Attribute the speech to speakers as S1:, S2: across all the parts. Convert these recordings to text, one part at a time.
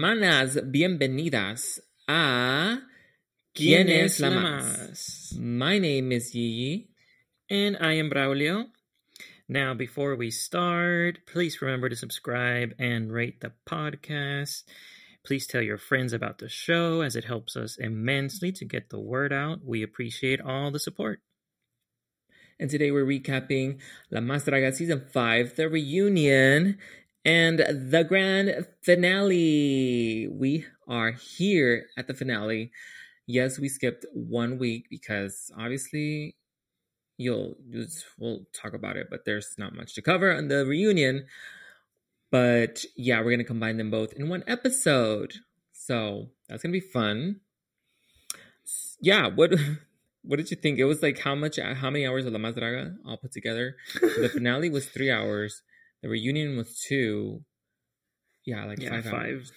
S1: hermanas, bienvenidas a ¿Quién es la más? My name is Yi.
S2: And I am Braulio. Now, before we start, please remember to subscribe and rate the podcast. Please tell your friends about the show as it helps us immensely to get the word out. We appreciate all the support.
S1: And today we're recapping La Más Draga Season 5, the reunion, and the grand finale. We are here at the finale. Yes, we skipped one week because obviously you'll we'll talk about it, but there's not much to cover on the reunion. But yeah, we're gonna combine them both in one episode. So that's gonna be fun. Yeah, what what did you think? It was like how much how many hours of La Más Draga all put together? the finale was three hours. The reunion was two. Yeah, like
S2: Yeah,
S1: five,
S2: five.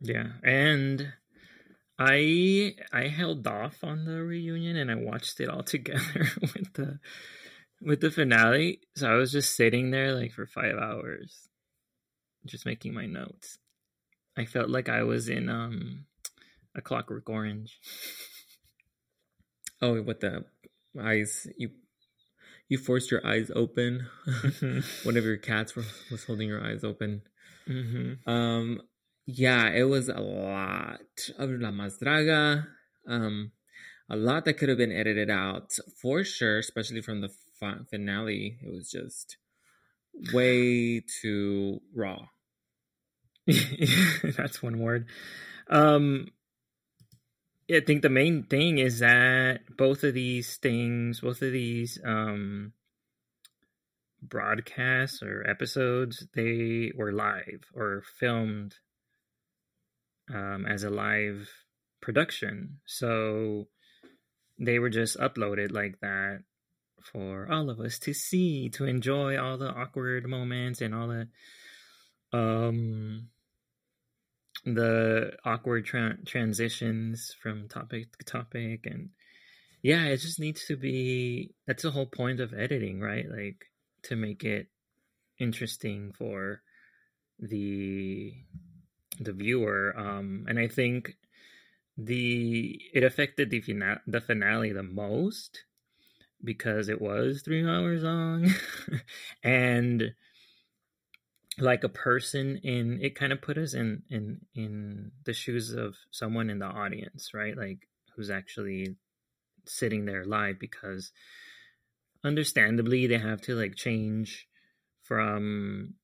S2: Yeah, and I I held off on the reunion and I watched it all together with the with the finale. So I was just sitting there like for five hours, just making my notes. I felt like I was in um a Clockwork Orange.
S1: Oh, with the eyes you you forced your eyes open. One of your cats were, was holding your eyes open.
S2: hmm
S1: Um, yeah, it was a lot of La Más Draga. Um, a lot that could have been edited out for sure, especially from the fi- finale. It was just way too raw.
S2: That's one word. Um, I think the main thing is that both of these things, both of these um, broadcasts or episodes, they were live or filmed um, as a live production. So they were just uploaded like that for all of us to see, to enjoy all the awkward moments and all the um the awkward tra- transitions from topic to topic and yeah it just needs to be that's the whole point of editing right? Like to make it interesting for the the viewer. Um and i think the it affected the fina- the finale the most because it was 3 hours long. And like a person in it kind of put us in in in the shoes of someone in the audience right? Like who's actually sitting there live because understandably they have to like change from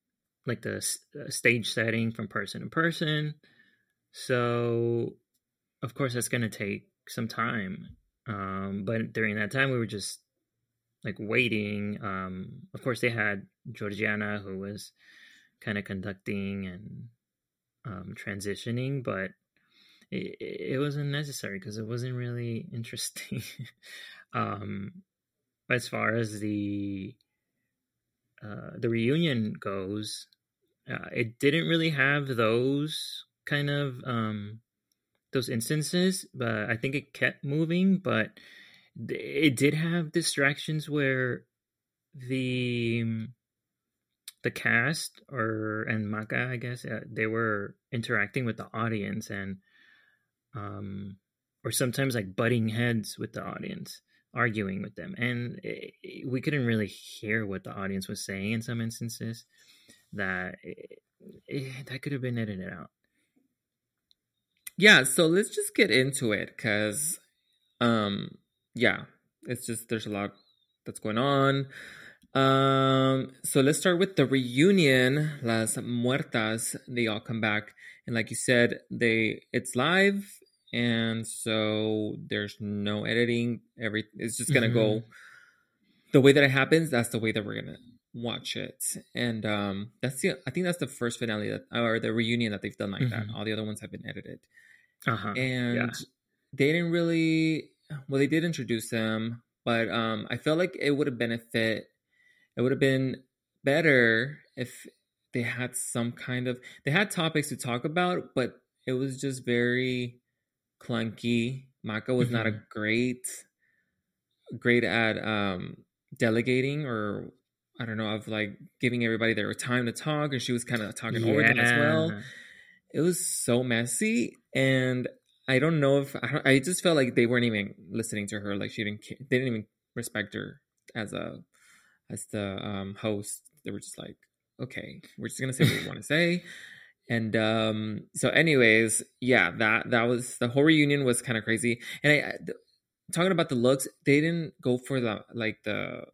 S2: like the uh, stage setting from person to person. So of course that's going to take some time. Um but during that time we were just like waiting. Um of course they had georgiana who was kind of conducting and um, transitioning, but it, it wasn't necessary because it wasn't really interesting. um, as far as the uh, the reunion goes, uh, it didn't really have those kind of um, those instances, but I think it kept moving. But it did have distractions where the the cast or and Maka, I guess, uh, they were interacting with the audience and um or sometimes like butting heads with the audience, arguing with them, and it, it- we couldn't really hear what the audience was saying in some instances. That it, it, that could have been edited out.
S1: Yeah, so let's just get into it because, um, yeah, it's just there's a lot that's going on. Um, so let's start with the reunion. Las Muertas, they all come back, and like you said, they it's live, and so there's no editing. Every it's just gonna go the way that it happens. That's the way that we're gonna watch it, and um, that's the I think that's the first finale that or the reunion that they've done like that.
S2: Mhm.
S1: All the other ones have been edited
S2: Uh-huh.
S1: and
S2: yeah.
S1: they didn't really well they did introduce them but um i felt like it would have benefit it would have been better if they had some kind of they had topics to talk about but it was just very clunky maka was not a great great at um delegating or I don't know of like giving everybody their time to talk, and she was kind of talking over them as well. It was so messy, and I don't know if I, I just felt like they weren't even listening to her. Like she didn't, they didn't even respect her as a as the um, host. They were just like, okay, we're just gonna say what we want to say. And um, so, anyways, yeah, that that was the whole reunion was kind of crazy. And I, th- talking about the looks, they didn't go for the like the.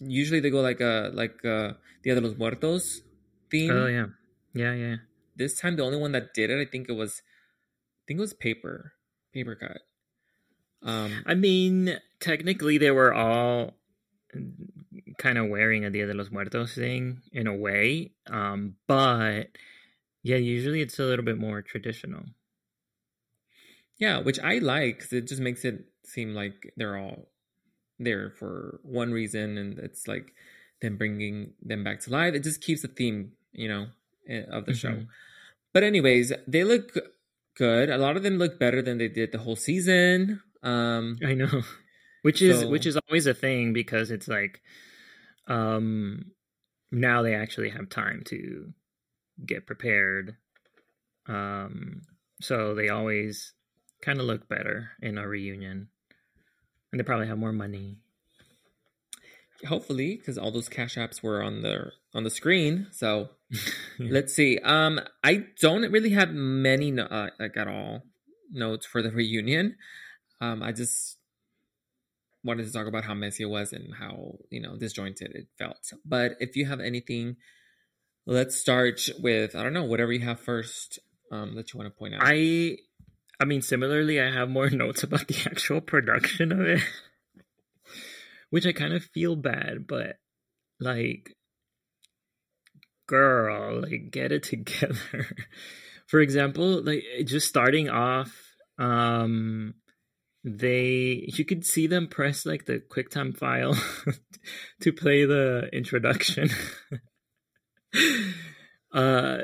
S1: Usually they go like a like uh Dia de los Muertos theme.
S2: Oh yeah, yeah, yeah.
S1: This time, the only one that did it, I think it was, I think it was paper, paper cut. Um,
S2: I mean, technically, they were all kind of wearing a Dia de los Muertos thing in a way, um, but yeah, usually it's a little bit more traditional.
S1: yeah, which I like it just makes it seem like they're all there for one reason, and it's like them bringing them back to life. It just keeps the theme, you know, eh, of the show.
S2: Mhm.
S1: But anyways, they look good. A lot of them look better than they did the whole season. Um,
S2: I know, which is
S1: So-
S2: which is always a thing because it's like, um, now they actually have time to get prepared. Um, so they always kind of look better in a reunion, and they probably have more money.
S1: hopefully, because all those cash apps were on the on the screen. So
S2: Yeah.
S1: let's see. Um, I don't really have many no- uh, like at all notes for the reunion. Um, I just wanted to talk about how messy it was and how you know disjointed it felt. But if you have anything, let's start with I don't know whatever you have first um, that you want to point out.
S2: I I mean similarly I have more notes about the actual production of it. Which I kind of feel bad, but like girl, like get it together. For example, like just starting off um they you could see them press like the QuickTime file to play the introduction. uh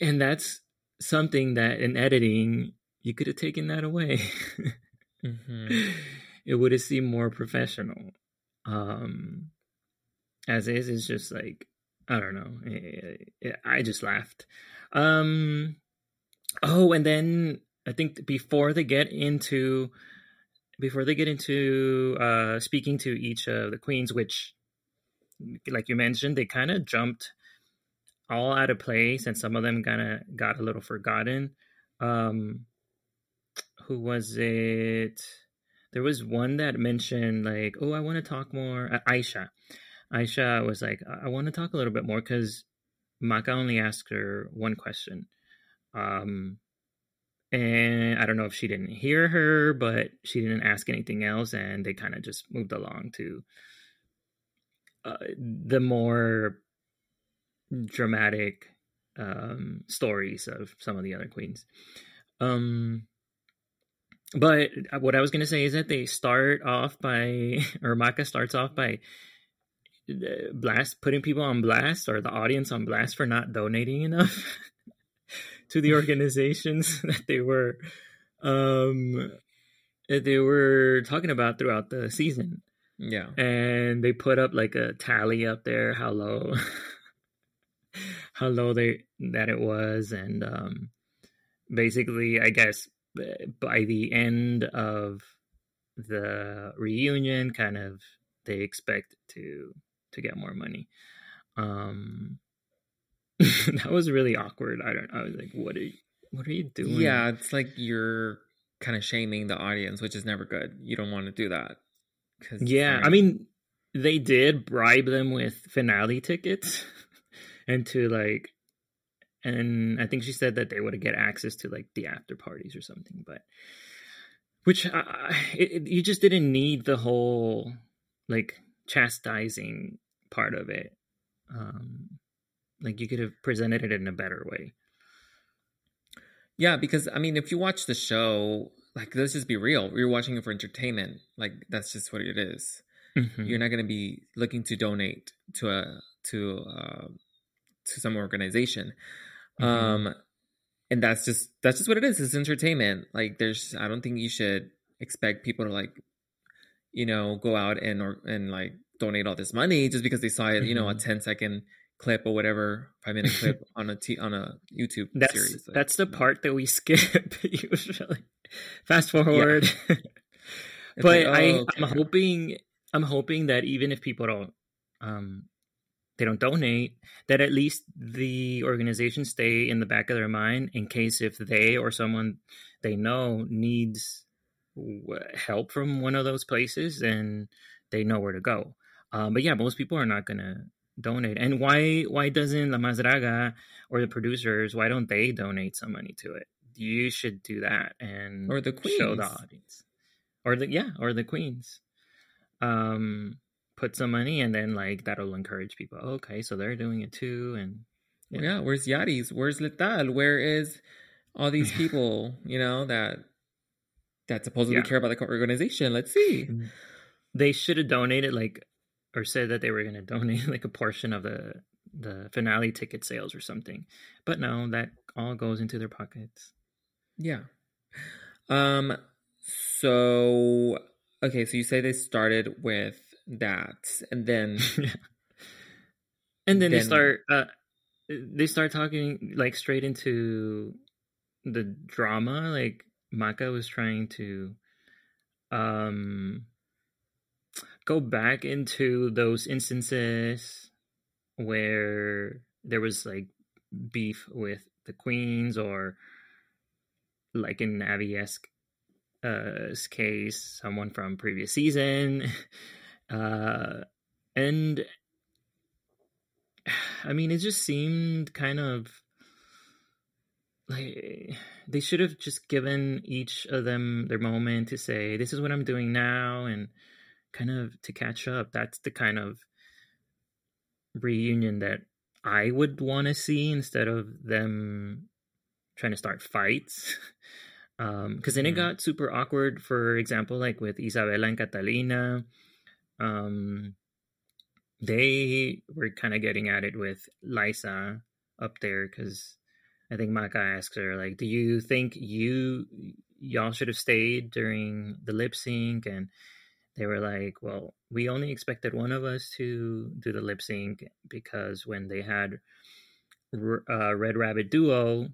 S2: and that's something that in editing you could have taken that away
S1: Mhm.
S2: it would have seemed more professional um as is it's just like i don't know I- I- i just laughed um oh and then i think before they get into before they get into uh speaking to each of the queens which like you mentioned they kind of jumped all out of place and some of them kind of got a little forgotten. Um who was it? There was one that mentioned like oh i want to talk more uh, aisha. Aisha was like i, I want to talk a little bit more because maka only asked her one question. Um and i don't know if she didn't hear her but she didn't ask anything else and they kind of just moved along to uh, the more dramatic um stories of some of the other queens. Um but what i was going to say is that they start off by or maka starts off by uh, blast putting people on blast or the audience on blast for not donating enough to the organizations that they were um that they were talking about throughout the season.
S1: Yeah.
S2: and they put up like a tally up there how low how low they that it was. And um basically i guess by the end of the reunion kind of they expect to to get more money. Um that was really awkward i don't i was like what are you what are you doing
S1: Yeah, it's like you're kind of shaming the audience, which is never good. You don't want to do that. 'Cause
S2: Yeah, I mean, they did bribe them with finale tickets, and to like, and I think she said that they would get access to like the after parties or something. But which it- you just didn't need the whole like chastising part of it. Um, like you could have presented it in a better way.
S1: yeah, because I mean, if you watch the show, like let's just be real, you're watching it for entertainment. Like that's just what it is.
S2: Mhm.
S1: You're not going to be looking to donate to a to uh, to some organization.
S2: Mhm.
S1: Um, and that's just that's just what it is. It's entertainment. Like there's, I don't think you should expect people to like, you know, go out and or and like donate all this money just because they saw it, you know, a
S2: Mhm.
S1: 10 second clip or whatever, five minute clip on a t- on a YouTube
S2: That's
S1: series. Like,
S2: that's the part that we skip usually. Fast forward.
S1: It's
S2: but
S1: like,
S2: I
S1: oh,
S2: I'm hoping I'm hoping that even if people don't um they don't donate that at least the organization stay in the back of their mind in case if they or someone they know needs help from one of those places and they know where to go um, but yeah most people are not gonna donate and why why doesn't La Más Draga or the producers why don't they donate some money to it you should do that and
S1: Or the queens.
S2: show the audience or the yeah or the queens um put some money and then like that'll encourage people okay so they're doing it too and
S1: yeah. where's Yadis? Where's Letal? Where is all these people, you know, that that supposedly
S2: Yeah.
S1: care about the organization? Let's see.
S2: they should have donated like or said that they were going to donate like a portion of the the finale ticket sales or something. But no that all goes into their pockets.
S1: Yeah. Um so okay, so you say they started with that and then
S2: and then, they start uh they start talking like straight into the drama like maka was trying to um go back into those instances where there was like beef with the queens or like in Navi-esque uh, case, someone from previous season. Uh, and I mean, it just seemed kind of like they should have just given each of them their moment to say, This is what I'm doing now, and kind of to catch up. That's the kind of reunion that I would want to see instead of them trying to start fights. Um, because then it
S1: Mhm.
S2: got super awkward. For example, like with Isabella and Catalina, um, they were kind of getting at it with Lisa up there because I think Maka asked her like, "Do you think you y'all should have stayed during the lip sync?" And they were like, "Well, we only expected one of us to do the lip sync because when they had uh, Red Rabbit duo,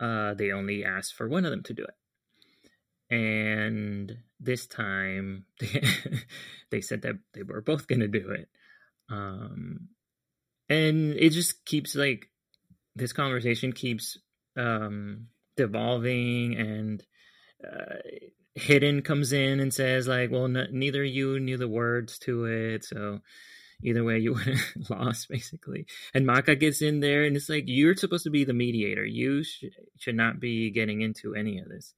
S2: uh, they only asked for one of them to do it." And this time, they, they said that they were both going to do it. Um, and it just keeps like this conversation keeps um devolving and uh, hidden comes in and says like well n- neither you knew the words to it so either way you would have lost basically. And maka gets in there and it's like you're supposed to be the mediator. You sh- should not be getting into any of this.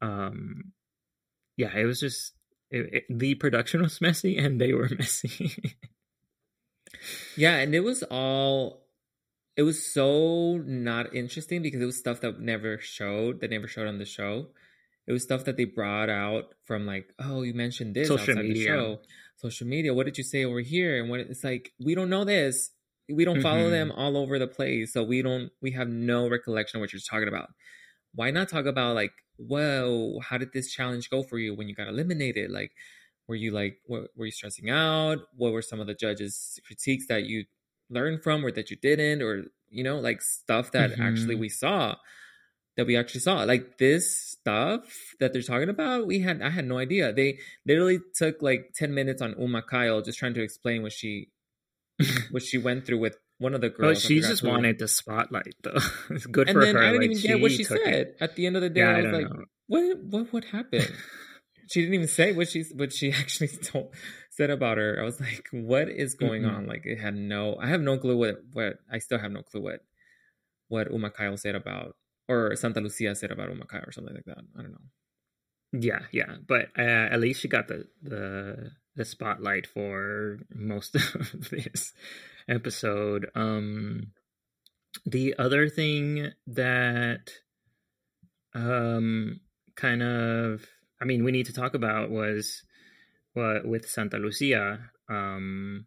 S2: Um yeah it was just it, it, the production was messy and they were messy.
S1: Yeah, and it was all it was so not interesting because it was stuff that never showed, that never showed on the show. It was stuff that they brought out from like, oh, you mentioned this
S2: Social
S1: outside
S2: media.
S1: the show. Social media. What did you say over here? And what it's like, we don't know this. We don't follow
S2: Mhm.
S1: them all over the place. So we don't we have no recollection of what you're talking about. Why not talk about like, whoa, how did this challenge go for you when you got eliminated? Like, were you like what, were you stressing out what were some of the judges critiques that you learned from or that you didn't or you know like stuff that actually
S2: Mhm.
S1: we saw that we actually saw like this stuff that they're talking about we had i had no idea they literally took like 10 minutes on uma kyle just trying to explain what she what she went through with one of the girls I
S2: she just wanted the spotlight, though. it's good
S1: and
S2: for
S1: then
S2: her.
S1: i didn't
S2: like,
S1: even get what she said
S2: it.
S1: at the end of the day
S2: Yeah,
S1: i
S2: I
S1: was
S2: don't
S1: like
S2: know.
S1: what what what happened she didn't even say what she what she actually told said about her. I was like, what is going
S2: Mm-mm.
S1: on? Like, it had no. I have no clue what what. I still have no clue what what Uma Kyle said about or Santa Lucia said about Uma or something like that. I don't know.
S2: Yeah, yeah, but uh, at least she got the the the spotlight for most of this episode. Um, the other thing that um kind of I mean we need to talk about was what with Santa Lucia um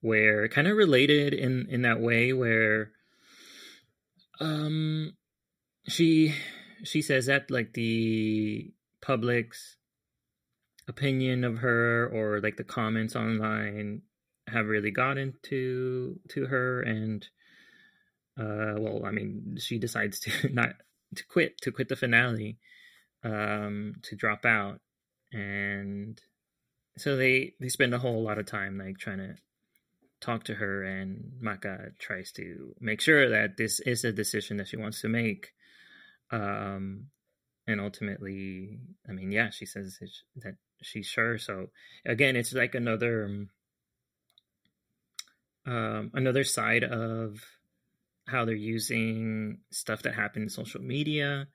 S2: where kind of related in in that way where um she she says that like the public's opinion of her or like the comments online have really gotten to to her and uh well i mean she decides to not to quit to quit the finale um to drop out. And so they they spend a whole lot of time like trying to talk to her and maka tries to make sure that this is a decision that she wants to make um and ultimately i mean yeah she says that she's sure so again it's like another um, um another side of how they're using stuff that happened in social media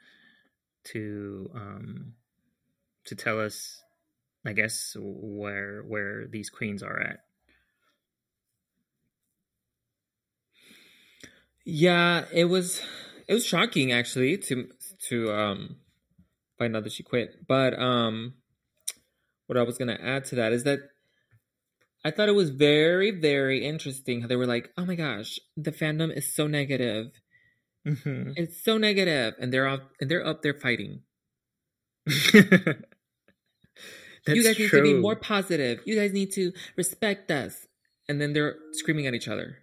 S2: to um to tell us i guess where where these queens are at.
S1: Yeah it was it was shocking actually to to um find out that she quit but um what i was gonna add to that is that I thought it was very, very interesting how they were like, "Oh my gosh, the fandom is so negative.
S2: mm-hmm.
S1: It's so and they're up and they're up there fighting. you guys need to be more positive. You guys need to respect us, and then they're screaming at each other.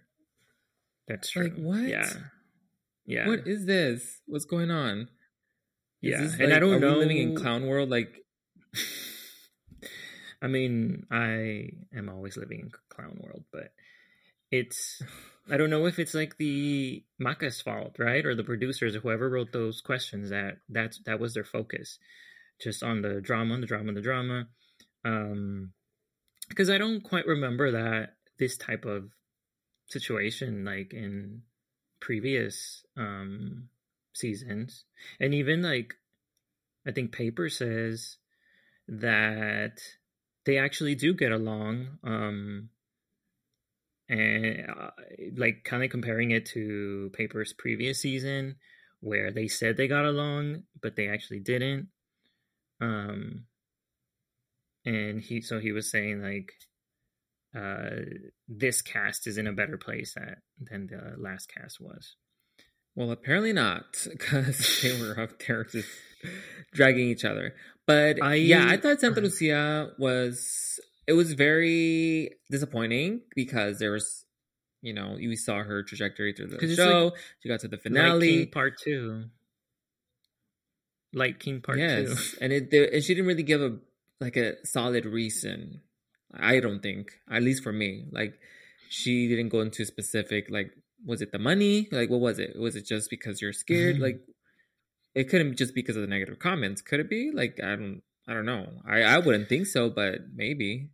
S2: That's true.
S1: Like what?
S2: Yeah, yeah.
S1: What is this? What's going on?
S2: Yeah,
S1: this,
S2: and
S1: like,
S2: I don't know.
S1: Living in clown world, like.
S2: I mean, I am always living in clown world, but it's I don't know if it's like the Maka's fault, right, or the producers or whoever wrote those questions that that's that was their focus, just on the drama, the drama, the drama. Um, because I don't quite remember that this type of situation like in previous um seasons, and even like I think paper says that they actually do get along um and uh, like kind of comparing it to paper's previous season where they said they got along but they actually didn't. Um and he so he was saying like uh this cast is in a better place at, than the last cast was
S1: well apparently not because they were up there just dragging each other but I, yeah, I thought Santa Lucia was it was very disappointing because there was you know we saw her trajectory through the show. Like, she got to the finale,
S2: King part two, Light King part
S1: yes.
S2: two,
S1: and it and she didn't really give a like a solid reason. I don't think, at least for me, like she didn't go into specific like was it the money? Like what was it? Was it just because you're scared? Mm-hmm. like it couldn't just because of the negative comments. Could it be? Like I don't I don't know. I I wouldn't think so, but maybe.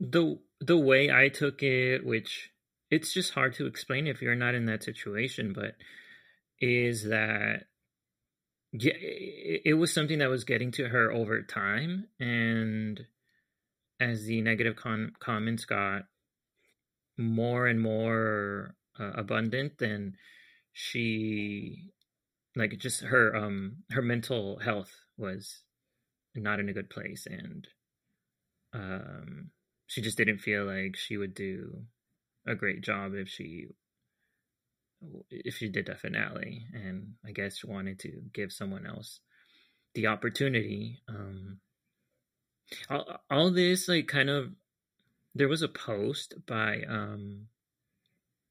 S2: The the way I took it, which it's just hard to explain if you're not in that situation, but is that yeah, it, it was something that was getting to her over time, and as the negative comments got more and more uh, abundant, then she like just her um her mental health was not in a good place and um she just didn't feel like she would do a great job if she if she did the finale and i guess wanted to give someone else the opportunity um all, all this like kind of there was a post by um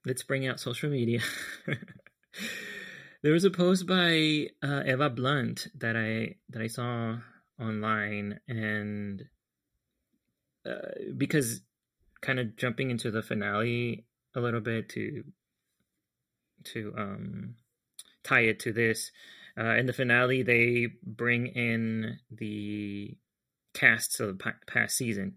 S2: let's bring out social media there was a post by uh, Eva Blunt that I that I saw online, and uh, because kind of jumping into the finale a little bit to to um, tie it to this. Uh, in the finale, they bring in the casts of the past season.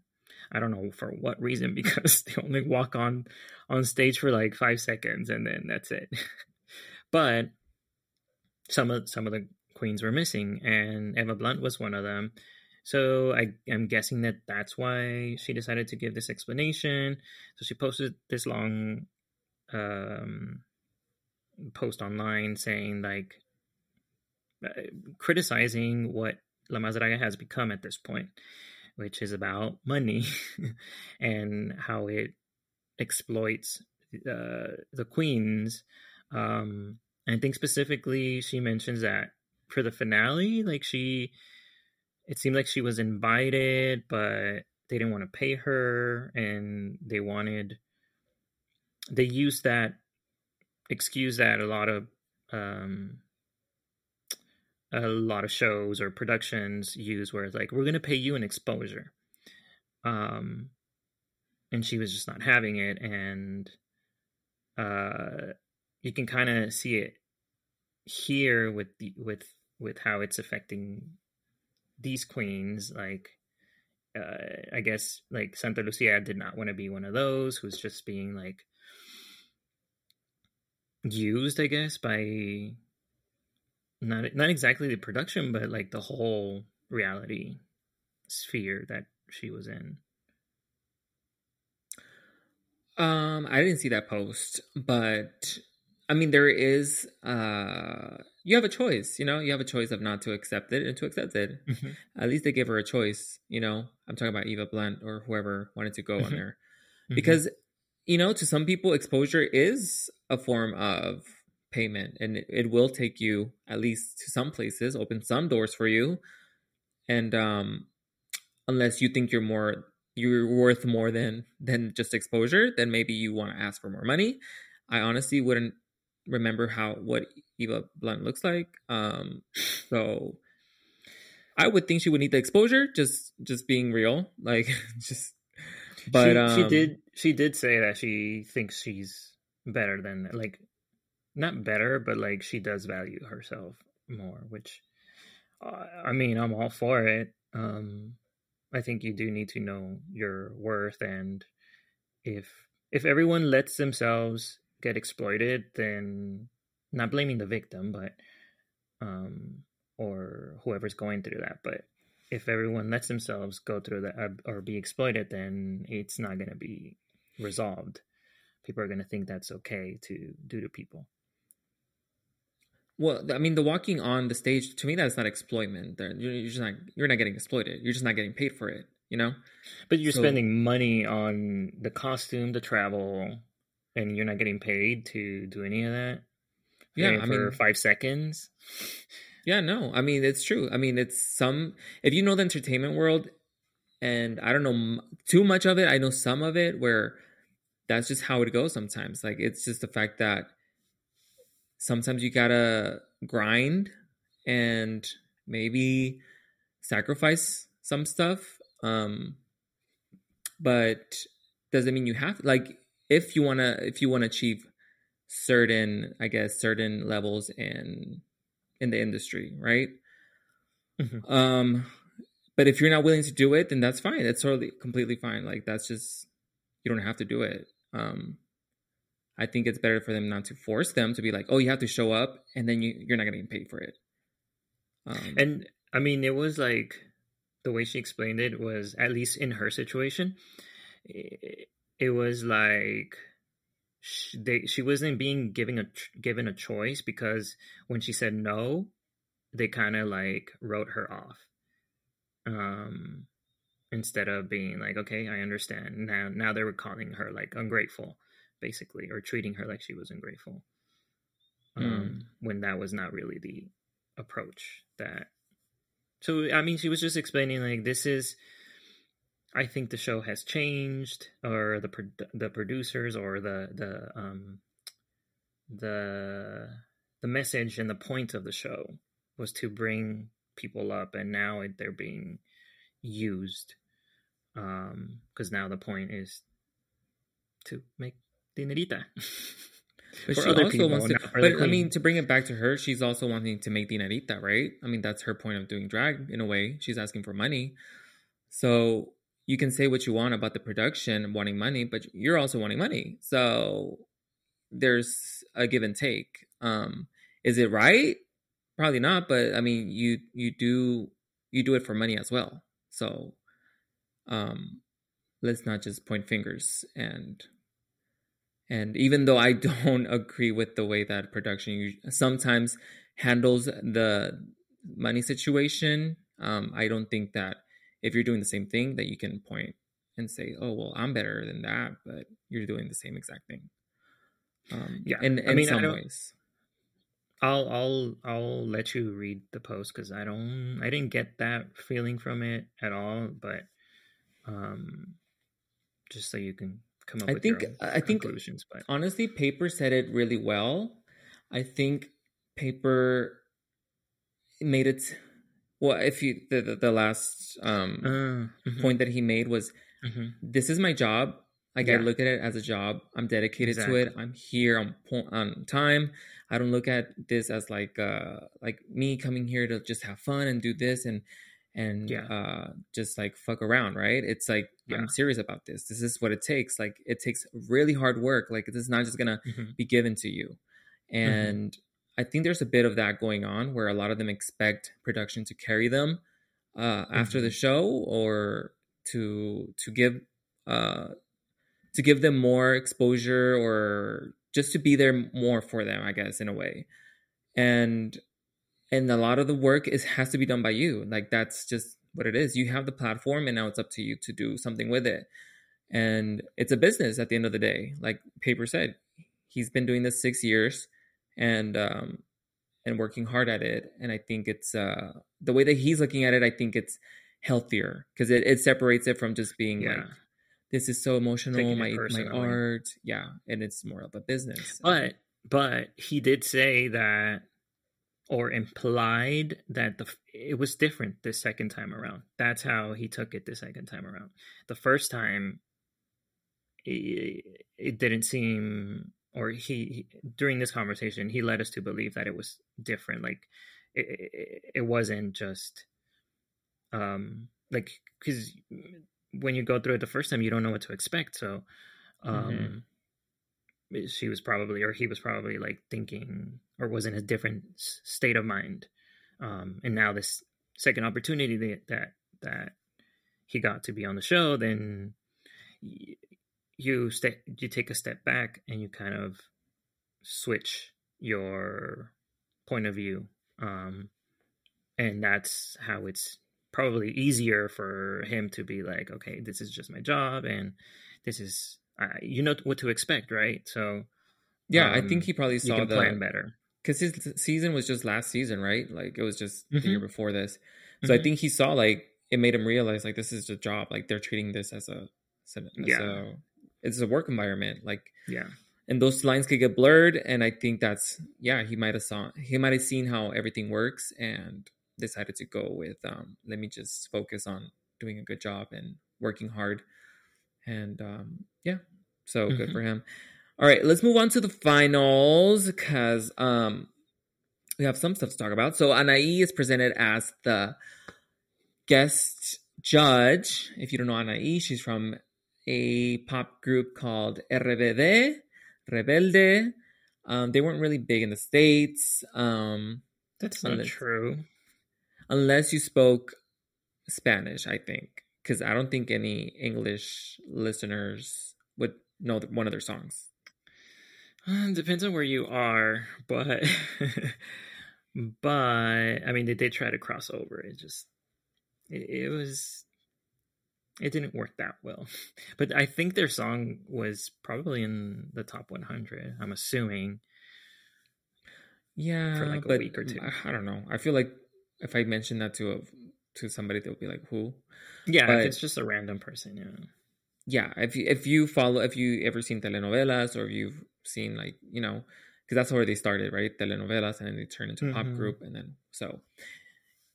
S2: I don't know for what reason because they only walk on on stage for like five seconds and then that's it. but some of some of the queens were missing, and Eva Blunt was one of them. So I am guessing that that's why she decided to give this explanation. So she posted this long um, post online saying like uh, criticizing what La Más Draga has become at this point, which is about money and how it exploits uh, the queens um, I think specifically she mentions that for the finale, like she it seemed like she was invited, but they didn't want to pay her, and they wanted they used that excuse that a lot of um, a lot of shows or productions use where it's like we're going to pay you an exposure. Um and she was just not having it and uh you can kind of see it here with the with with how it's affecting these queens like uh, I guess like Santa Lucia did not want to be one of those who's just being like used, I guess, by not not exactly the production, but like the whole reality sphere that she was in.
S1: Um, I didn't see that post, but I mean, there is. Uh, you have a choice. You know, you have a choice of not to accept it and to accept it. Mm-hmm. At least they give her a choice. You know, I'm talking about Eva Blunt or whoever wanted to go mm-hmm. on there, mm-hmm. because you know, to some people, exposure is a form of payment and it, it will take you at least to some places, open some doors for you. And um, unless you think you're more you're worth more than than just exposure, then maybe you want to ask for more money. I honestly wouldn't remember how what Eva Blunt looks like. Um, so I would think she would need the exposure, just just being real, like just
S2: but she, um, she did she did say that she thinks she's better than like not better, but like she does value herself more, which uh, I mean, I'm all for it. Um I think you do need to know your worth and if if everyone lets themselves get exploited, then not blaming the victim, but um or whoever's going through that, but if everyone lets themselves go through that uh, or be exploited, then it's not going to be resolved. People are going to think that's okay to do to people.
S1: Well, I mean, the walking on the stage to me that's not exploitment. You're just not you're not getting exploited. You're just not getting paid for it. You know.
S2: But you're so, spending money on the costume, the travel, and you're not getting paid to do any of that. Yeah, I mean, for five seconds.
S1: Yeah, no. I mean, it's true. I mean, it's some if you know the entertainment world and I don't know too much of it, I know some of it where that's just how it goes sometimes. Like it's just the fact that sometimes you got to grind and maybe sacrifice some stuff. Um but doesn't mean you have to. like if you want to if you want to achieve certain I guess certain levels in in the industry, right? Mm-hmm. Um, but if you're not willing to do it, then that's fine. That's totally completely fine. Like that's just you don't have to do it. Um, I think it's better for them not to force them to be like, oh, you have to show up, and then you you're not going to getting paid for it.
S2: Um, and I mean, it was like the way she explained it was at least in her situation, it, it was like she, they, she wasn't being given a given a choice because when she said no, they kind of like wrote her off. Um, instead of being like, okay, I understand. Now, now they were calling her like ungrateful, basically, or treating her like she was ungrateful. Um, mm. when that was not really the approach that. So I mean, she was just explaining like this is I think the show has changed, or the the producers, or the the um, the the message and the point of the show was to bring people up, and now it, they're being used because um, now the point is to make dinerita.
S1: But she also people, wants to. But I mean, to bring it back to her, she's also wanting to make dinerita, right? I mean, that's her point of doing drag in a way. She's asking for money. So you can say what you want about the production wanting money, but you're also wanting money. So there's a give and take. Um, is it right? Probably not, but I mean, you you do you do it for money as well. So um, let's not just point fingers and and even though I don't agree with the way that production sometimes handles the money situation, um, I don't think that if you're doing the same thing that you can point and say oh well i'm better than that but you're doing the same exact thing um, yeah in, in I mean, some
S2: I
S1: ways
S2: I'll I'll I'll let you read the post because I don't I didn't get that feeling from it at all. But um, just so you can come up.
S1: I
S2: with
S1: think
S2: your
S1: I think.
S2: But
S1: honestly, Paper said it really well. I think Paper made it. Well, if you the the, the last um,
S2: uh, mhm,
S1: point that he made was,
S2: mhm.
S1: "This is my job. Like I
S2: Yeah.
S1: look at it as a job. I'm dedicated to it. I'm here on po- on time. I don't look at this as like uh like me coming here to just have fun and do this and and
S2: Yeah.
S1: uh just like fuck around, right? It's like
S2: Yeah.
S1: I'm serious about this. This is what it takes. Like it takes really hard work. Like this is not just gonna
S2: Mhm.
S1: be given to you. And I think there's a bit of that going on where a lot of them expect production to carry them uh, after the
S2: Mhm.
S1: show or to to give uh, to give them more exposure or just to be there more for them, I guess, in a way. And and a lot of the work is has to be done by you. Like that's just what it is. You have the platform and now it's up to you to do something with it. And it's a business at the end of the day. Like Paper said, he's been doing this six years and um and working hard at it. And I think it's uh the way that he's looking at it, I think it's healthier because it, it separates it from just being
S2: Yeah.
S1: like this is so emotional,
S2: Taking
S1: my my art. Yeah. And it's more of a business.
S2: But but he did say that or implied that the it was different this second time around. That's how he took it the second time around. The first time it, it didn't seem or he, he during this conversation he led us to believe that it was different like it, it, it wasn't just um like cuz when you go through it the first time you don't know what to expect so um she was probably or he was probably like thinking or was in a different state of mind. Um and now this second opportunity that that, that he got to be on the show then you step you take a step back and you kind of switch your point of view. Um and that's how it's probably easier for him to be like okay this is just my job and this is uh, you know what to expect right so
S1: yeah, I
S2: um,
S1: think he probably
S2: you
S1: saw
S2: can
S1: the
S2: plan better
S1: because his season was just last season, right? Like it was just the year before this. So I
S2: Mhm.
S1: think he saw like it made him realize like this is a job. Like they're treating this as a as a, as
S2: Yeah.
S1: a it's a work environment. Like
S2: yeah
S1: and those lines could get blurred. And I think that's yeah he might have saw he might have seen how everything works and decided to go with um let me just focus on doing a good job and working hard. And um yeah, so good
S2: Mhm.
S1: for him. All right, let's move on to the finals because um, we have some stuff to talk about. So Anaí is presented as the guest judge. If you don't know Anaí, she's from a pop group called RBD, Rebelde. Um, they weren't really big in the states, um,
S2: that's not
S1: Unless-
S2: true
S1: unless you spoke Spanish. I think because I don't think any English listeners would know one of their songs.
S2: Uh, depends on where you are, but but I mean they did try to cross over. It just it, it was it didn't work that well. But I think their song was probably in the top 100. I'm assuming.
S1: Yeah,
S2: like a
S1: but
S2: week or two.
S1: I, don't know. I feel like if I mention that to a to somebody, they'll be like, "Who?"
S2: Yeah,
S1: But-
S2: if it's just a random person. Yeah.
S1: Yeah, if you if you follow, if you ever seen telenovelas or if you've seen like you know, because that's where they started, right? Telenovelas, and then they turned into a pop group, and then so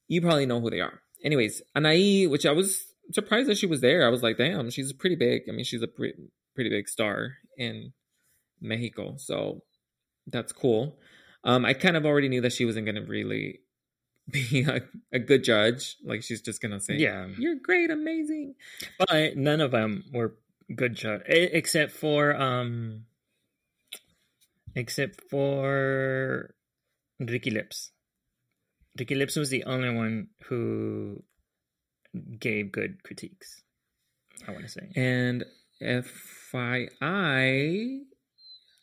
S1: you probably know who they are. Anyways, Anaí, which I was surprised that she was there. I was like, damn, she's pretty big. I mean, she's a pretty pretty big star in Mexico, so that's cool. Um, I kind of already knew that she wasn't gonna really be a, a good judge. Like she's just gonna say,
S2: Yeah.
S1: you're great, amazing."
S2: But none of them were good judge except for um except for Ricky Lips. Ricky Lips was the only one who gave good critiques. I want to say.
S1: And FYI,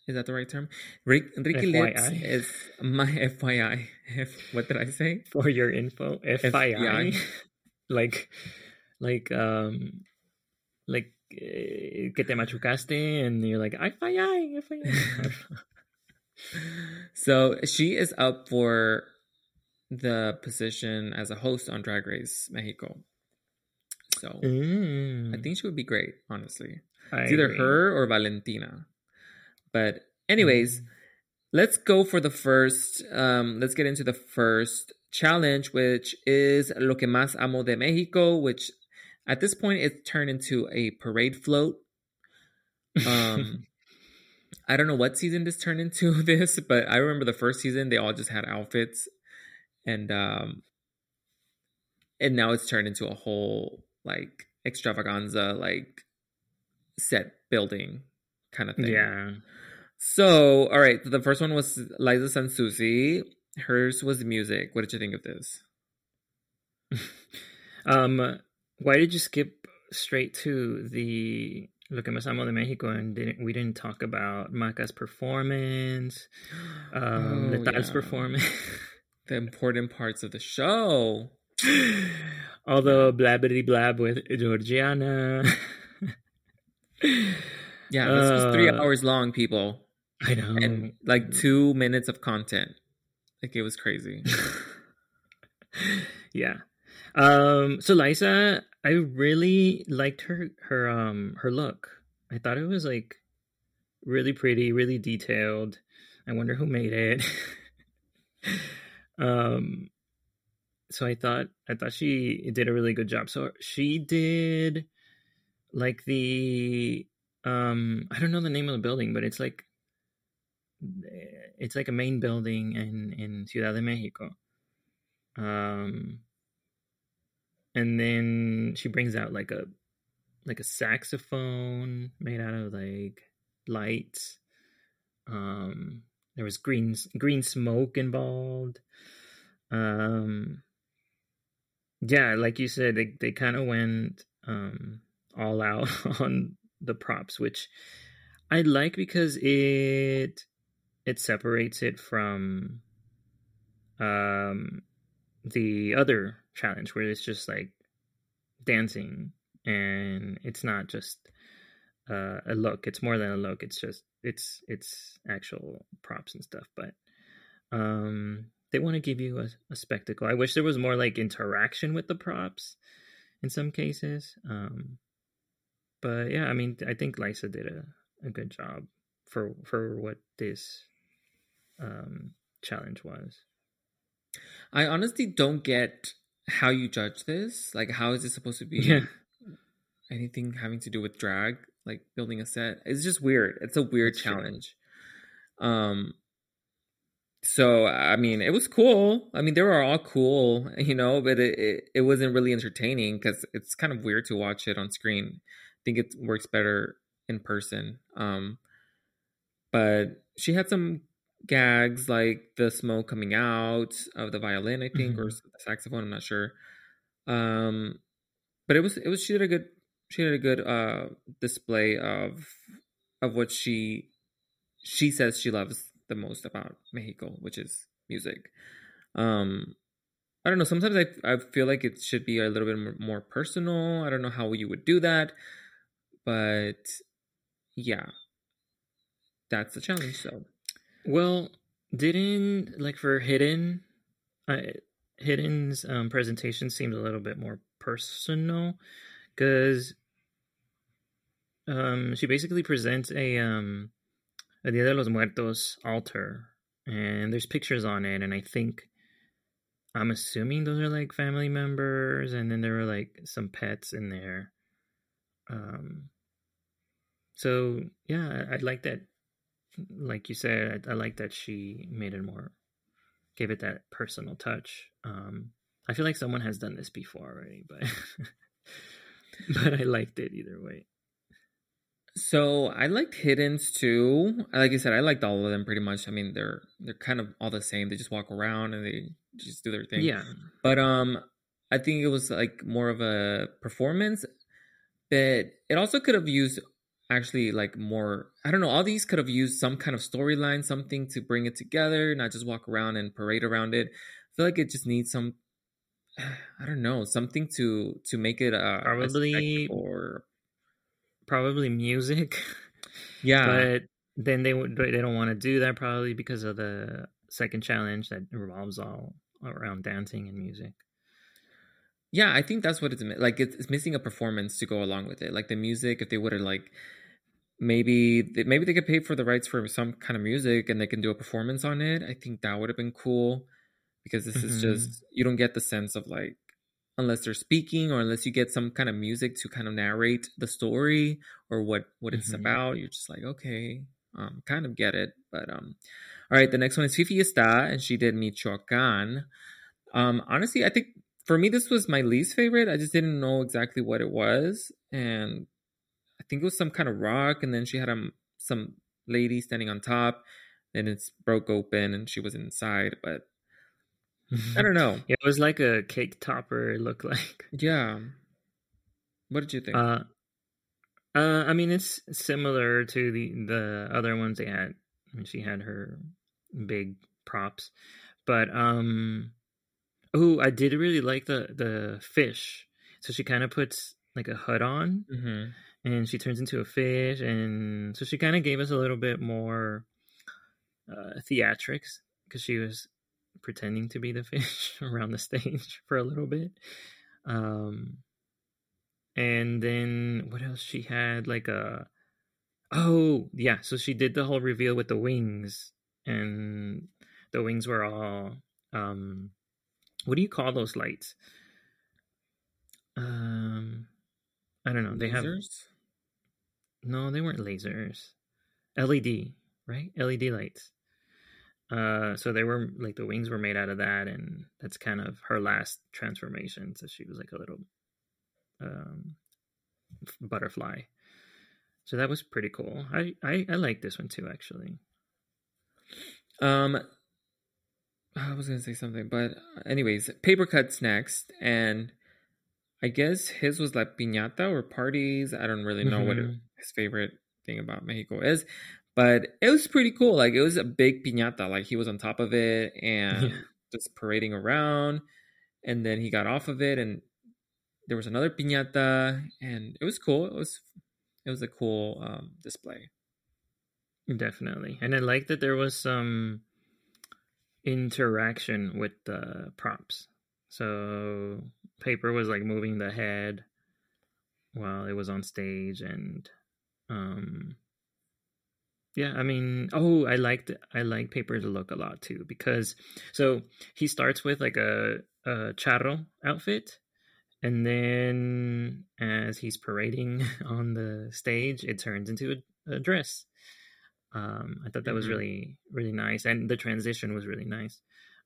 S1: is that the right term? Rick, Ricky Lips
S2: FYI?
S1: is my FYI. F, what did I say?
S2: For your info, FYI,
S1: FBI.
S2: like like um like eh, que te machucaste and you're like FYI, FYI.
S1: so she is up for the position as a host on Drag Race Mexico. So
S2: Mm.
S1: I think she would be great, honestly.
S2: I
S1: It's either
S2: agree.
S1: her or Valentina. But anyways,
S2: Mm.
S1: let's go for the first um let's get into the first challenge which is Lo que más amo de Mexico, which at this point it's turned into a parade float. Um I don't know what season this turned into this, but I remember the first season they all just had outfits and um and now it's turned into a whole like extravaganza like set building kind of thing.
S2: yeah.
S1: So, all right, the first one was Liza Zan Zuzzi. Hers was music. What did you think of this?
S2: Um, why did you skip straight to the Lo que más amo de Mexico and didn't we didn't talk about Maca's performance, um,
S1: Oh,
S2: Letal's
S1: yeah.
S2: performance,
S1: The important parts of the show.
S2: all the blabbity blab with Georgiana.
S1: Yeah, this was three
S2: Uh,
S1: hours long, people,
S2: I know.
S1: and like two minutes of content. Like it was crazy.
S2: yeah. Um so Liza, I really liked her her um her look. I thought it was like really pretty, really detailed. I wonder who made it. um so I thought I thought she did a really good job. So she did like the um I don't know the name of the building, but it's like it's like a main building in in Ciudad de Mexico. Um and then she brings out like a like a saxophone made out of like lights. Um there was green green smoke involved. Um yeah, like you said, they they kind of went um all out on the props, which I like because it it separates it from um the other challenge where it's just like dancing and it's not just uh, a look. It's more than a look. It's just it's it's actual props and stuff. But um they want to give you a, a spectacle. I wish there was more like interaction with the props in some cases um but yeah i mean i think lisa did a, a good job for for what this um challenge was
S1: I honestly don't get how you judge this. Like, how is it supposed to be
S2: yeah
S1: anything having to do with drag? Like building a set. It's just weird. It's a weird
S2: true.
S1: challenge. Um. So I mean, it was cool. I mean, they were all cool, you know, but it it, it wasn't really entertaining because it's kind of weird to watch it on screen. I think it works better in person. Um. But she had some gags like the smoke coming out of the violin, I think, or
S2: Mhm.
S1: the saxophone. I'm not sure. Um, but it was it was she did a good she did a good uh display of of what she she says she loves the most about Mexico, which is music. Um, I don't know. Sometimes I I feel like it should be a little bit more- more personal. I don't know how you would do that, but yeah, that's the challenge. So
S2: Well, didn't like for hidden, hidden's um, presentation seemed a little bit more personal because um, she basically presents a um, a Dia de los Muertos altar, and there's pictures on it, and I think I'm assuming those are like family members, and then there were like some pets in there. Um, so yeah, I- I'd like that like you said, I, I like that she made it more, gave it that personal touch. Um, I feel like someone has done this before already, but but I liked it either way.
S1: So I liked Hiddens too. Like I said, I liked all of them pretty much. I mean, they're they're kind of all the same. They just walk around and they just do their thing.
S2: Yeah,
S1: But um, I think it was like more of a performance. But it also could have used actually like more. I don't know. All these could have used some kind of storyline, something to bring it together, not just walk around and parade around it. I feel like it just needs some. I don't know something to to make it uh, a
S2: Probably-
S1: or
S2: probably music,
S1: yeah.
S2: but then they would they don't want to do that probably because of the second challenge that revolves all around dancing and music.
S1: Yeah, I think that's what it's like. It's, it's missing a performance to go along with it. Like the music, if they would have like maybe they, maybe they could pay for the rights for some kind of music and they can do a performance on it. I think that would have been cool because this mm-hmm. is just you don't get the sense of like unless they're speaking or unless you get some kind of music to kind of narrate the story or what what it's mm-hmm. about. You're just like okay, um, kind of get it. But um, all right, the next one is Fifi Estah, and she did Michoacan. Um, honestly, I think for me this was my least favorite. I just didn't know exactly what it was, and I think it was some kind of rock. And then she had um some lady standing on top. and it's broke open, and she was inside. But I don't know.
S2: It was like a cake topper. It looked like.
S1: Yeah. What did you think?
S2: Uh, uh, I mean, it's similar to the the other ones they had. I mean, she had her big props, but um, oh, I did really like the the fish. So she kind of puts like a hood on, mm-hmm. and she turns into a fish, and so she kind of gave us a little bit more uh, theatrics because she was pretending to be the fish around the stage for a little bit. Um, and then what else she had like a oh yeah so she did the whole reveal with the wings and the wings were all um what do you call those lights um i don't know they lasers? have no they weren't lasers led right led lights uh so they were like the wings were made out of that and that's kind of her last transformation so she was like a little um, butterfly. So that was pretty cool. I, I, I like this one too, actually.
S1: Um, I was gonna say something, but anyways, paper cuts next, and I guess his was like piñata or parties. I don't really know mm-hmm. what his favorite thing about Mexico is, but it was pretty cool. Like it was a big piñata. Like he was on top of it and yeah. just parading around, and then he got off of it and there was another piñata, and it was cool. It was it was a cool um, display.
S2: Definitely, and I like that there was some interaction with the props. So paper was like moving the head while it was on stage, and um, yeah, I mean, oh, I liked I like paper's look a lot too because so he starts with like a a charro outfit and then as he's parading on the stage, it turns into a, a dress. Um, I thought that was mm-hmm. really really nice, and the transition was really nice.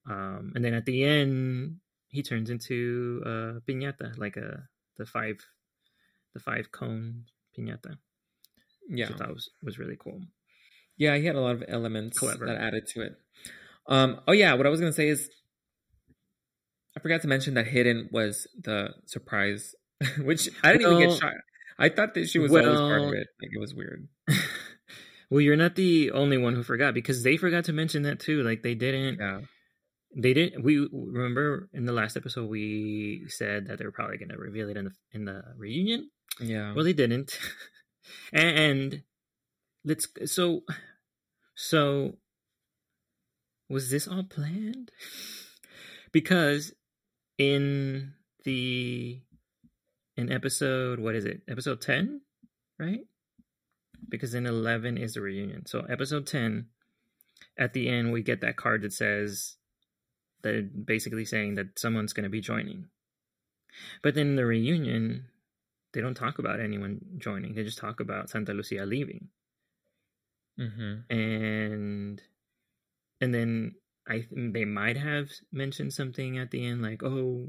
S2: Um, and then at the end, he turns into a piñata, like a the five the five cone piñata. Yeah, that was was really cool.
S1: Yeah, he had a lot of elements Clever. that added to it. Um, oh yeah, what I was gonna say is I forgot to mention that Hidden was the surprise, which I didn't well, even get shot. I thought that she was well, always part of it. Like it was weird.
S2: Well, you're not the only one who forgot because they forgot to mention that too. Like they didn't.
S1: Yeah.
S2: They didn't. We remember in the last episode we said that they were probably going to reveal it in the in the reunion.
S1: Yeah.
S2: Well, they didn't. and let's so so was this all planned? because in the in episode what is it episode 10 right because in 11 is the reunion so episode 10 at the end we get that card that says that basically saying that someone's going to be joining but then in the reunion they don't talk about anyone joining they just talk about santa lucia leaving
S1: mm-hmm.
S2: and and then I they might have mentioned something at the end like, "Oh,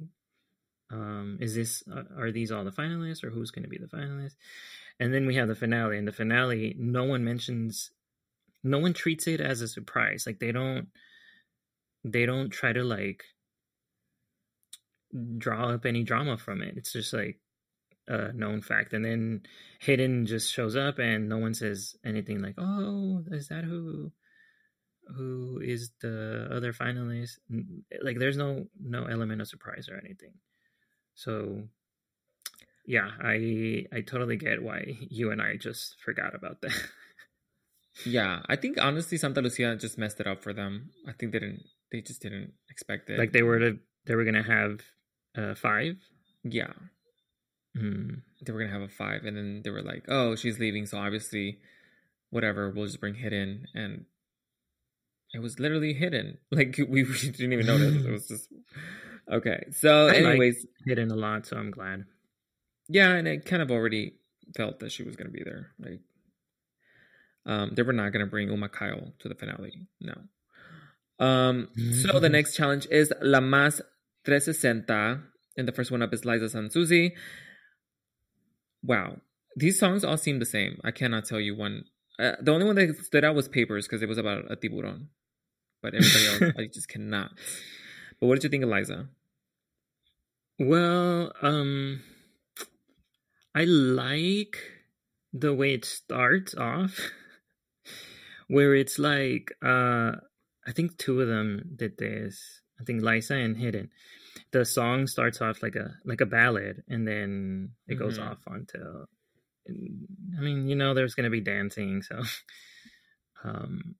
S2: um, is this uh, are these all the finalists or who's going to be the finalists?" And then we have the finale. And the finale, no one mentions, no one treats it as a surprise. Like they don't, they don't try to like draw up any drama from it. It's just like a known fact. And then Hidden just shows up and no one says anything like, "Oh, is that who?" who is the other finalist like there's no no element of surprise or anything so yeah i i totally get why you and i just forgot about that
S1: Yeah, I think honestly Santa Lucia just messed it up for them. I think they didn't. They just didn't expect it.
S2: Like they were to, they were gonna have uh, five.
S1: yeah,
S2: Mm.
S1: they were gonna have a five, and then they were like, "Oh, she's leaving, so obviously, whatever, we'll just bring hidden." And it was literally hidden. Like we, we didn't even notice. it was just okay. So,
S2: I like-
S1: anyways,
S2: Hidden a lot, so I'm glad.
S1: Yeah, and I kind of already felt that she was gonna be there. Like, um, they were not gonna bring Uma Kyle to the finale. No. Um. So the next challenge is La Más 360, and the first one up is Liza Zan Zuzzi. Wow, these songs all seem the same. I cannot tell you one. Uh, the only one that stood out was Papers because it was about a tiburon, but everybody else I just cannot. But what did you think of Liza?
S2: Well, um, I like the way it starts off, where it's like, uh, I think two of them did this. I think Lisa and Hidden. The song starts off like a like a ballad, and then it goes
S1: Mhm.
S2: off onto. I mean, you know, there's gonna be dancing, so, um,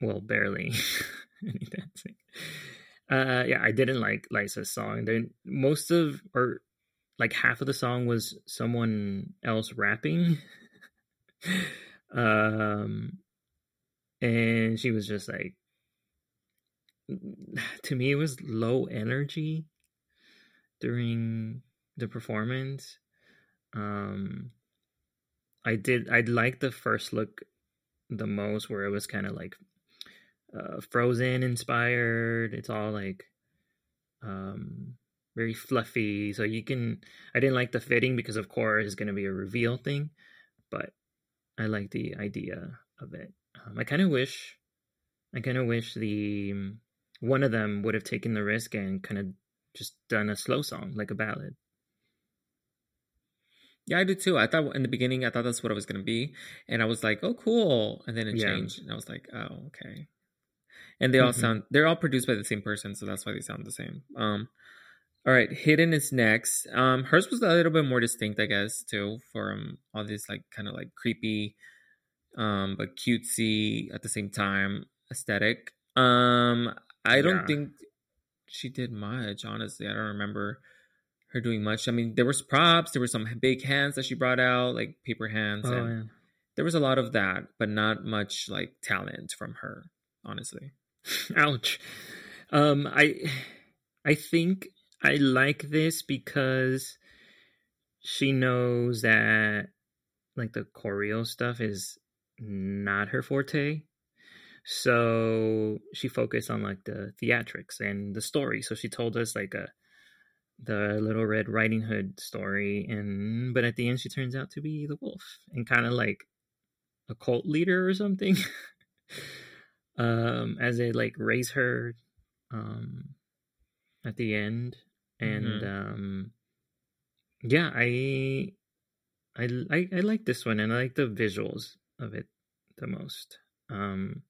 S2: well, barely any dancing uh yeah i didn't like Lisa's song then most of or like half of the song was someone else rapping um and she was just like to me it was low energy during the performance um i did i liked the first look the most where it was kind of like uh, Frozen inspired. It's all like um, very fluffy. So you can. I didn't like the fitting because of course it's going to be a reveal thing, but I like the idea of it. Um, I kind of wish. I kind of wish the um, one of them would have taken the risk and kind of just done a slow song like a ballad.
S1: Yeah, I did too. I thought in the beginning I thought that's what it was gonna be, and I was like, "Oh, cool!" And then it
S2: Yeah.
S1: changed, and I was like, "Oh, okay." And they all
S2: Mhm.
S1: sound they're all produced by the same person, so that's why they sound the same. Um, all right, Hidden is next. Um, hers was a little bit more distinct, I guess, too, for um, all these like kind of like creepy, um, but cutesy at the same time aesthetic. Um, I don't
S2: Yeah.
S1: think she did much. Honestly, I don't remember her doing much. I mean, there was props, there were some big hands that she brought out, like paper hands,
S2: Oh
S1: and
S2: yeah.
S1: there was a lot of that, but not much like talent from her. Honestly,
S2: Ouch. Um, I I think I like this because she knows that like the choreo stuff is not her forte. So she focused on like the theatrics and the story. So she told us like a the Little Red Riding Hood story, and but at the end she turns out to be the wolf and kind of like a cult leader or something. um, as they like raise her, um, at the end, and um, yeah, I, I, I, I like this one, and I like the visuals of it the most. Um,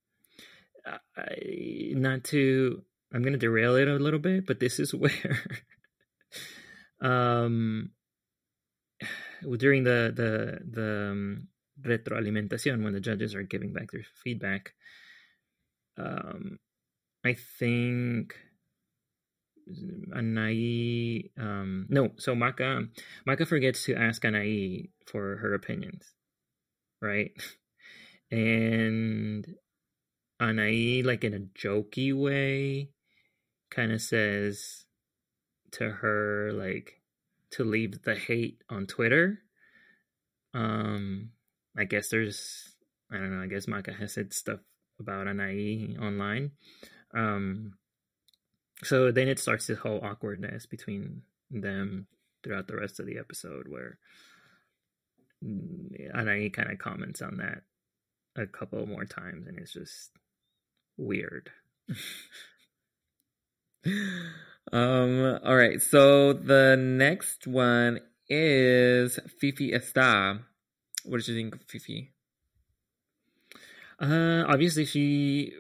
S2: I, not to, I'm gonna derail it a little bit, but this is where, um, during the the the um, retroalimentación when the judges are giving back their feedback, um, I think Anai, um, no, so Maka, Maka forgets to ask Anai for her opinions, right? And Anai, like in a jokey way, kind of says to her, like, to leave the hate on Twitter. Um, I guess there's, I don't know, I guess Maka has said stuff about Anai online. Um, so then it starts this whole awkwardness between them throughout the rest of the episode where and Anai kind of comments on that a couple more times and it's just weird.
S1: um, all right. So the next one is Fifi Estah. What did you think of Fifi?
S2: Uh, obviously, she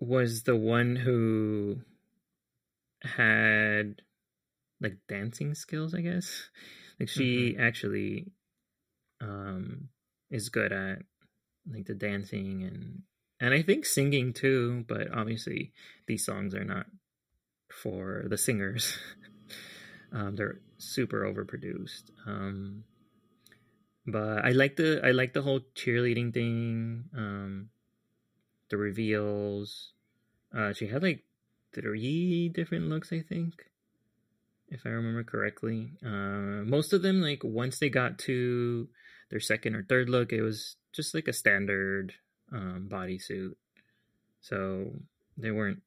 S2: was the one who had like dancing skills, I guess. Like she actually um is good at like the dancing and and I think singing too, but obviously these songs are not for the singers. um, they're super overproduced. Um, but I like the I like the whole cheerleading thing. Um, the reveals. Uh, she had like three different looks, I think, if I remember correctly. Uh, most of them, like once they got to their second or third look, it was just like a standard um, bodysuit. So they weren't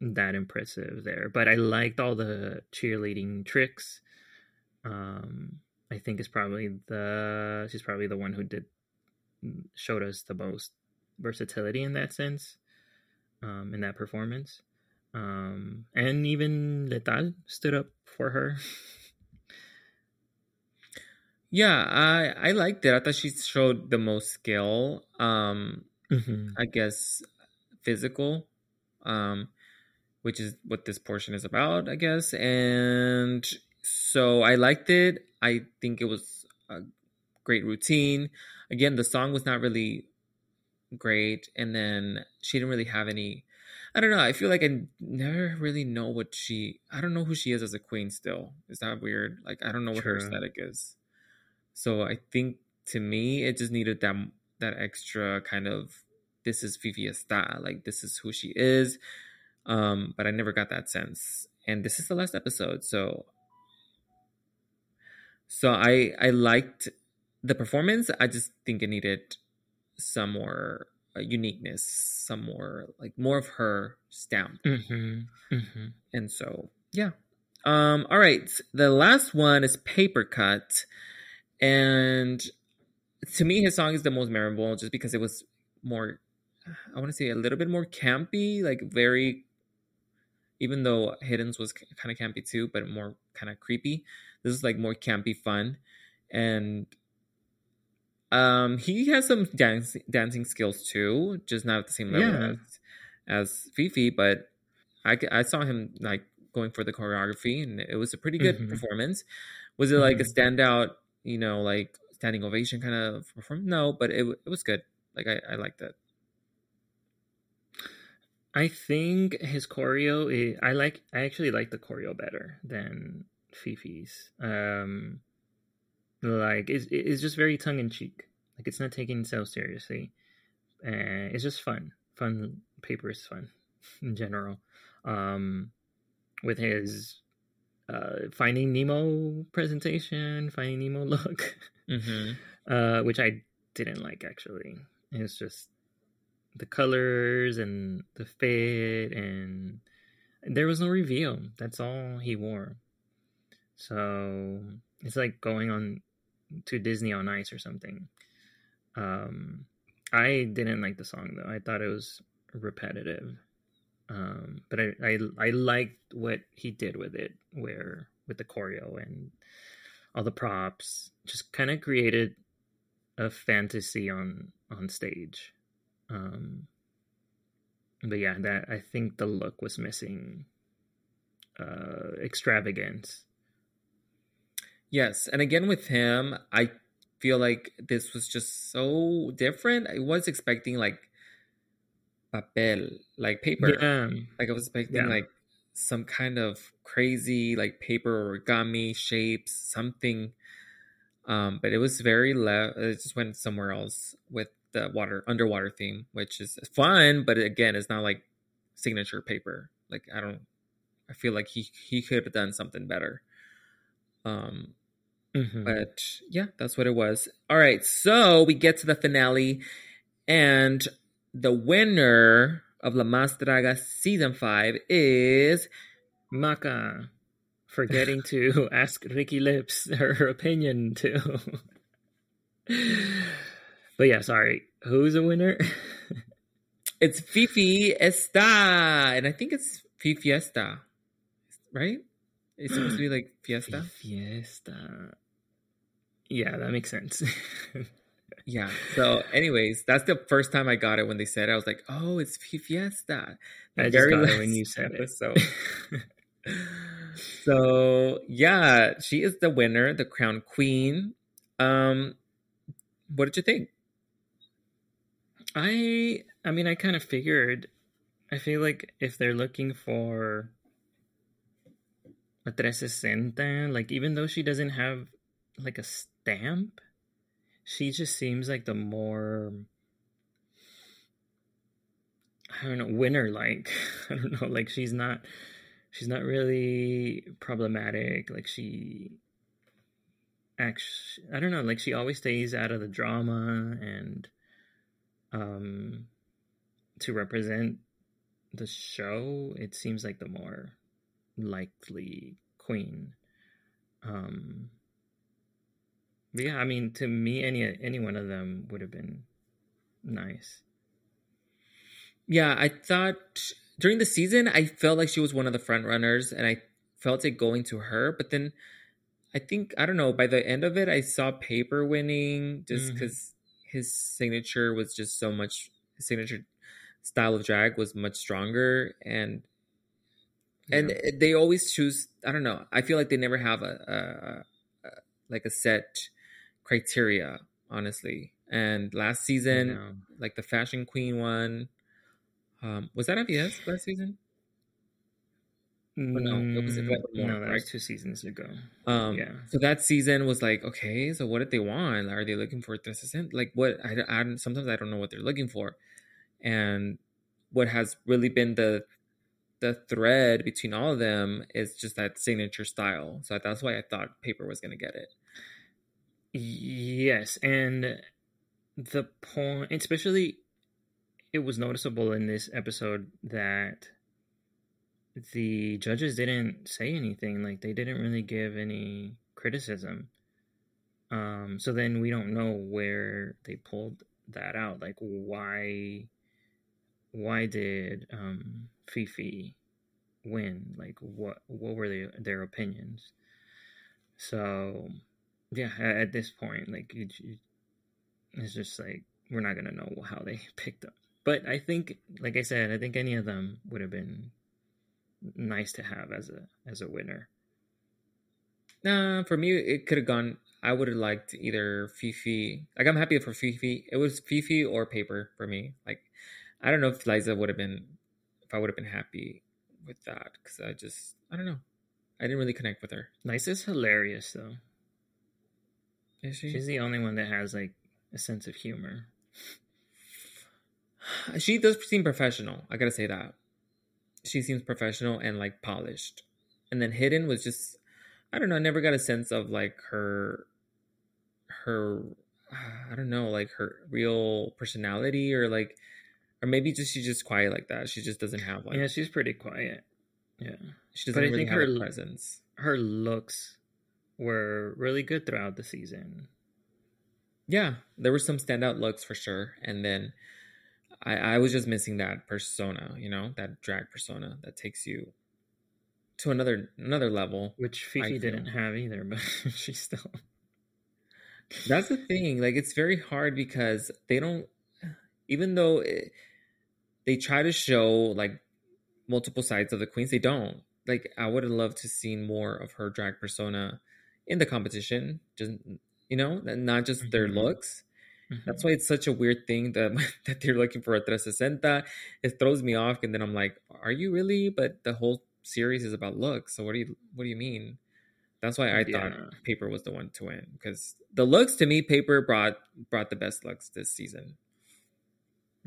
S2: that impressive there. But I liked all the cheerleading tricks. Um, I think is probably the she's probably the one who did showed us the most versatility in that sense, um, in that performance. Um, and even Letal stood up for her.
S1: Yeah, I I liked it. I thought she showed the most skill. Um, mm-hmm. I guess physical, um, which is what this portion is about, I guess. And so I liked it. I think it was a great routine. Again, the song was not really great, and then she didn't really have any. I don't know. I feel like I never really know what she. I don't know who she is as a queen. Still, is that weird? Like I don't know what True. her aesthetic is. So I think to me, it just needed that that extra kind of this is Fifi Estah, like this is who she is. Um, but I never got that sense. And this is the last episode, so so I I liked the performance. I just think it needed some more uniqueness, some more like more of her stamp. Mm-hmm. Mm-hmm. And so yeah. Um. All right. The last one is Paper Cut. And to me, his song is the most memorable just because it was more, I want to say a little bit more campy, like very, even though Hidden's was kind of campy too, but more kind of creepy. This is like more campy fun. And um, he has some dance, dancing skills too, just not at the same level yeah. as, as Fifi, but I, I saw him like going for the choreography and it was a pretty good mm-hmm. performance. Was it like mm-hmm. a standout you know, like standing ovation kind of perform. No, but it it was good. Like I I liked it.
S2: I think his choreo. Is, I like. I actually like the choreo better than Fifi's. Um, like it's it's just very tongue in cheek. Like it's not taking itself seriously. Uh, it's just fun. Fun paper is fun in general. Um, with his uh, Finding Nemo presentation, Finding Nemo look, mm-hmm. uh, which I didn't like actually. It's just the colors and the fit, and there was no reveal. That's all he wore. So it's like going on to Disney on Ice or something. Um, I didn't like the song though. I thought it was repetitive. Um, but I, I I liked what he did with it, where with the choreo and all the props, just kind of created a fantasy on on stage. Um, but yeah, that I think the look was missing uh, extravagance.
S1: Yes, and again with him, I feel like this was just so different. I was expecting like papel, like paper. Yeah. Like I was expecting yeah. like some kind of crazy like paper origami shapes, something. Um, but it was very le- it just went somewhere else with the water underwater theme, which is fun, but again, it's not like signature paper. Like I don't I feel like he he could have done something better. Um mm-hmm. but yeah, that's what it was. All right, so we get to the finale and the winner of La Más Draga season five is
S2: Maka. forgetting to ask Ricky Lips her opinion too. but yeah, sorry. Who's the winner?
S1: it's Fifi Estah, and I think it's Fifiesta, right? It's supposed to be like Fiesta.
S2: Fiesta. Yeah, that makes sense.
S1: yeah. So, anyways, that's the first time I got it when they said it. I was like, "Oh, it's Fiesta."
S2: I just got it when you said it.
S1: So, so yeah, she is the winner, the crown queen. Um, what did you think?
S2: I I mean I kind of figured I feel like if they're looking for a 360, like even though she doesn't have like a stamp, she just seems like the more I don't know, winner like. I don't know, like she's not she's not really problematic. Like she actually I don't know, like she always stays out of the drama and um to represent the show, it seems like the more likely queen. Um yeah, I mean to me any any one of them would have been nice.
S1: Yeah, I thought during the season I felt like she was one of the front runners and I felt it going to her, but then I think I don't know, by the end of it I saw Paper winning just
S2: Mhm.
S1: cuz his signature was just so much his signature style of drag was much stronger and and they always choose i don't know i feel like they never have a, a, a like a set criteria honestly. And last season like the fashion queen one um was that FES last season? No, it was
S2: Mm, no, that
S1: right?
S2: was two seasons ago.
S1: um
S2: Yeah.
S1: so that season was like okay so what did they want? Are they looking for this like what I, I sometimes i don't know what they're looking for. And what has really been the the thread between all of them is just that signature style. So that's why i thought paper was going to get it
S2: Yes, and the point, especially, it was noticeable in this episode that the judges didn't say anything. Like they didn't really give any criticism. Um, so then we don't know where they pulled that out. Like why, why did um, Fifi win? Like what, what were they, their opinions? So yeah, at, this point, like you, it's just like we're not gonna know how they picked up. But I think, like I said, I think any of them would have been nice to have as a as a winner.
S1: nah for me it could have gone i would have liked either fifi like i'm happy for fifi it was fifi or paper for me like i don't know if liza would have been if i would have been happy with that because i just i don't know i didn't really connect with her
S2: Lisa's hilarious though.
S1: Is she
S2: She's the only one that has like a sense of humor.
S1: she does seem professional. I gotta say that. She seems professional and like polished. And then Hidden was just I don't know, I never got a sense of like her her I don't know, like her real personality or like or maybe just she's just quiet like that. She just doesn't have like
S2: yeah, she's pretty quiet. Yeah,
S1: she doesn't
S2: but I
S1: really
S2: think
S1: have
S2: her-
S1: presence.
S2: her looks were really good throughout the season.
S1: Yeah, there were some standout looks for sure. And then I, I was just missing that persona, you know, that drag persona that takes you to another another level.
S2: Which Fifi didn't have either, but she still.
S1: That's the thing. Like it's very hard because they don't even though it, they try to show like multiple sides of the queens, they don't. Like I would have loved to seen more of her drag persona in the competition, just you know, not just their
S2: Mhm.
S1: looks.
S2: Mhm.
S1: That's why it's such a weird thing that that they're looking for a 360. It throws me off, and then I'm like, "Are you really?" But the whole series is about looks. So what do you what do you mean? That's why I
S2: Yeah.
S1: thought Paper was the one to win because the looks to me, Paper brought brought the best looks this season.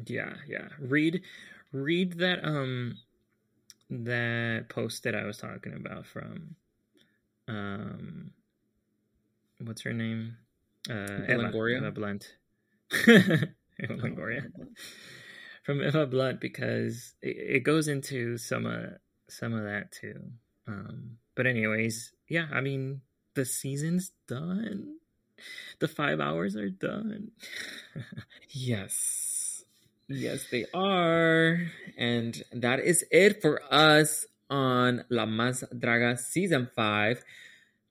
S2: Yeah, yeah. Read read that um that post that I was talking about from um what's her name? Uh
S1: Eva, Longoria?
S2: Eva Blunt. Eva Longoria. From Eva Blunt because it, it goes into some of some of that too. Um but anyways, yeah, I mean the season's done. The five hours are done.
S1: Yes. Yes, they are. And that is it for us on La Más Draga Season 5.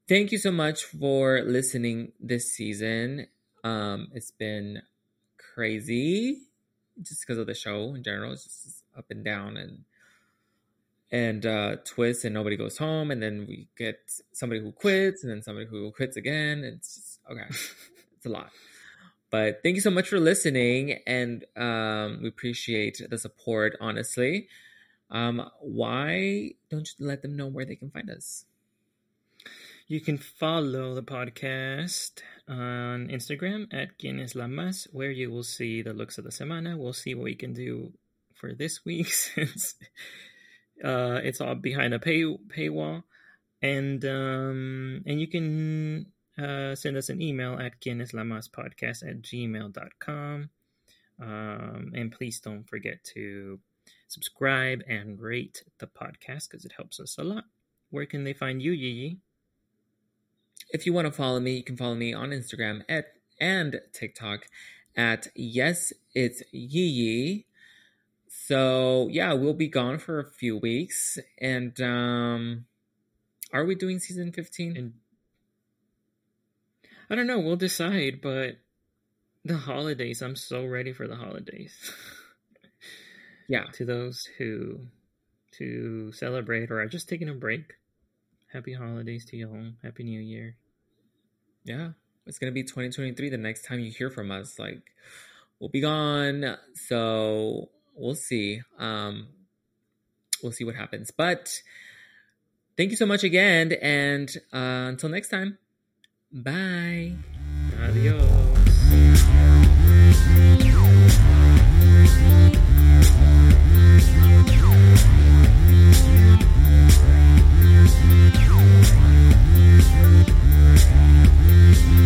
S1: Thank you so much for listening this season. Um, it's been crazy just because of the show in general. It's just up and down and and uh twists and nobody goes home and then we get somebody who quits and then somebody who quits again. It's just okay. it's a lot. but thank you so much for listening, and um, we appreciate the support. Honestly, um, why don't you let them know where they can find us?
S2: You can follow the podcast on Instagram at Guinness Lamas, where you will see the looks of the semana. We'll see what we can do for this week since uh, it's all behind a pay paywall. And um, and you can uh, send us an email at Guinness La Mas guinnesslamaspodcast at gmail.com. Um, and please don't forget to subscribe and rate the podcast because it helps us a lot. Where can they find you, Yi
S1: if you want to follow me, you can follow me on Instagram at and TikTok at yes it's Yi. So yeah, we'll be gone for a few weeks, and um, are we doing season fifteen? And
S2: I don't know. We'll decide, but the holidays. I'm so ready for the holidays.
S1: yeah.
S2: To those who to celebrate or are just taking a break. Happy holidays to y'all. Happy New Year
S1: yeah, it's gonna be 2023 the next time you hear from us. Like we'll be gone. So we'll see. Um we'll see what happens. But thank you so much again and uh, until next time. Bye.
S2: Adios. Mm-hmm.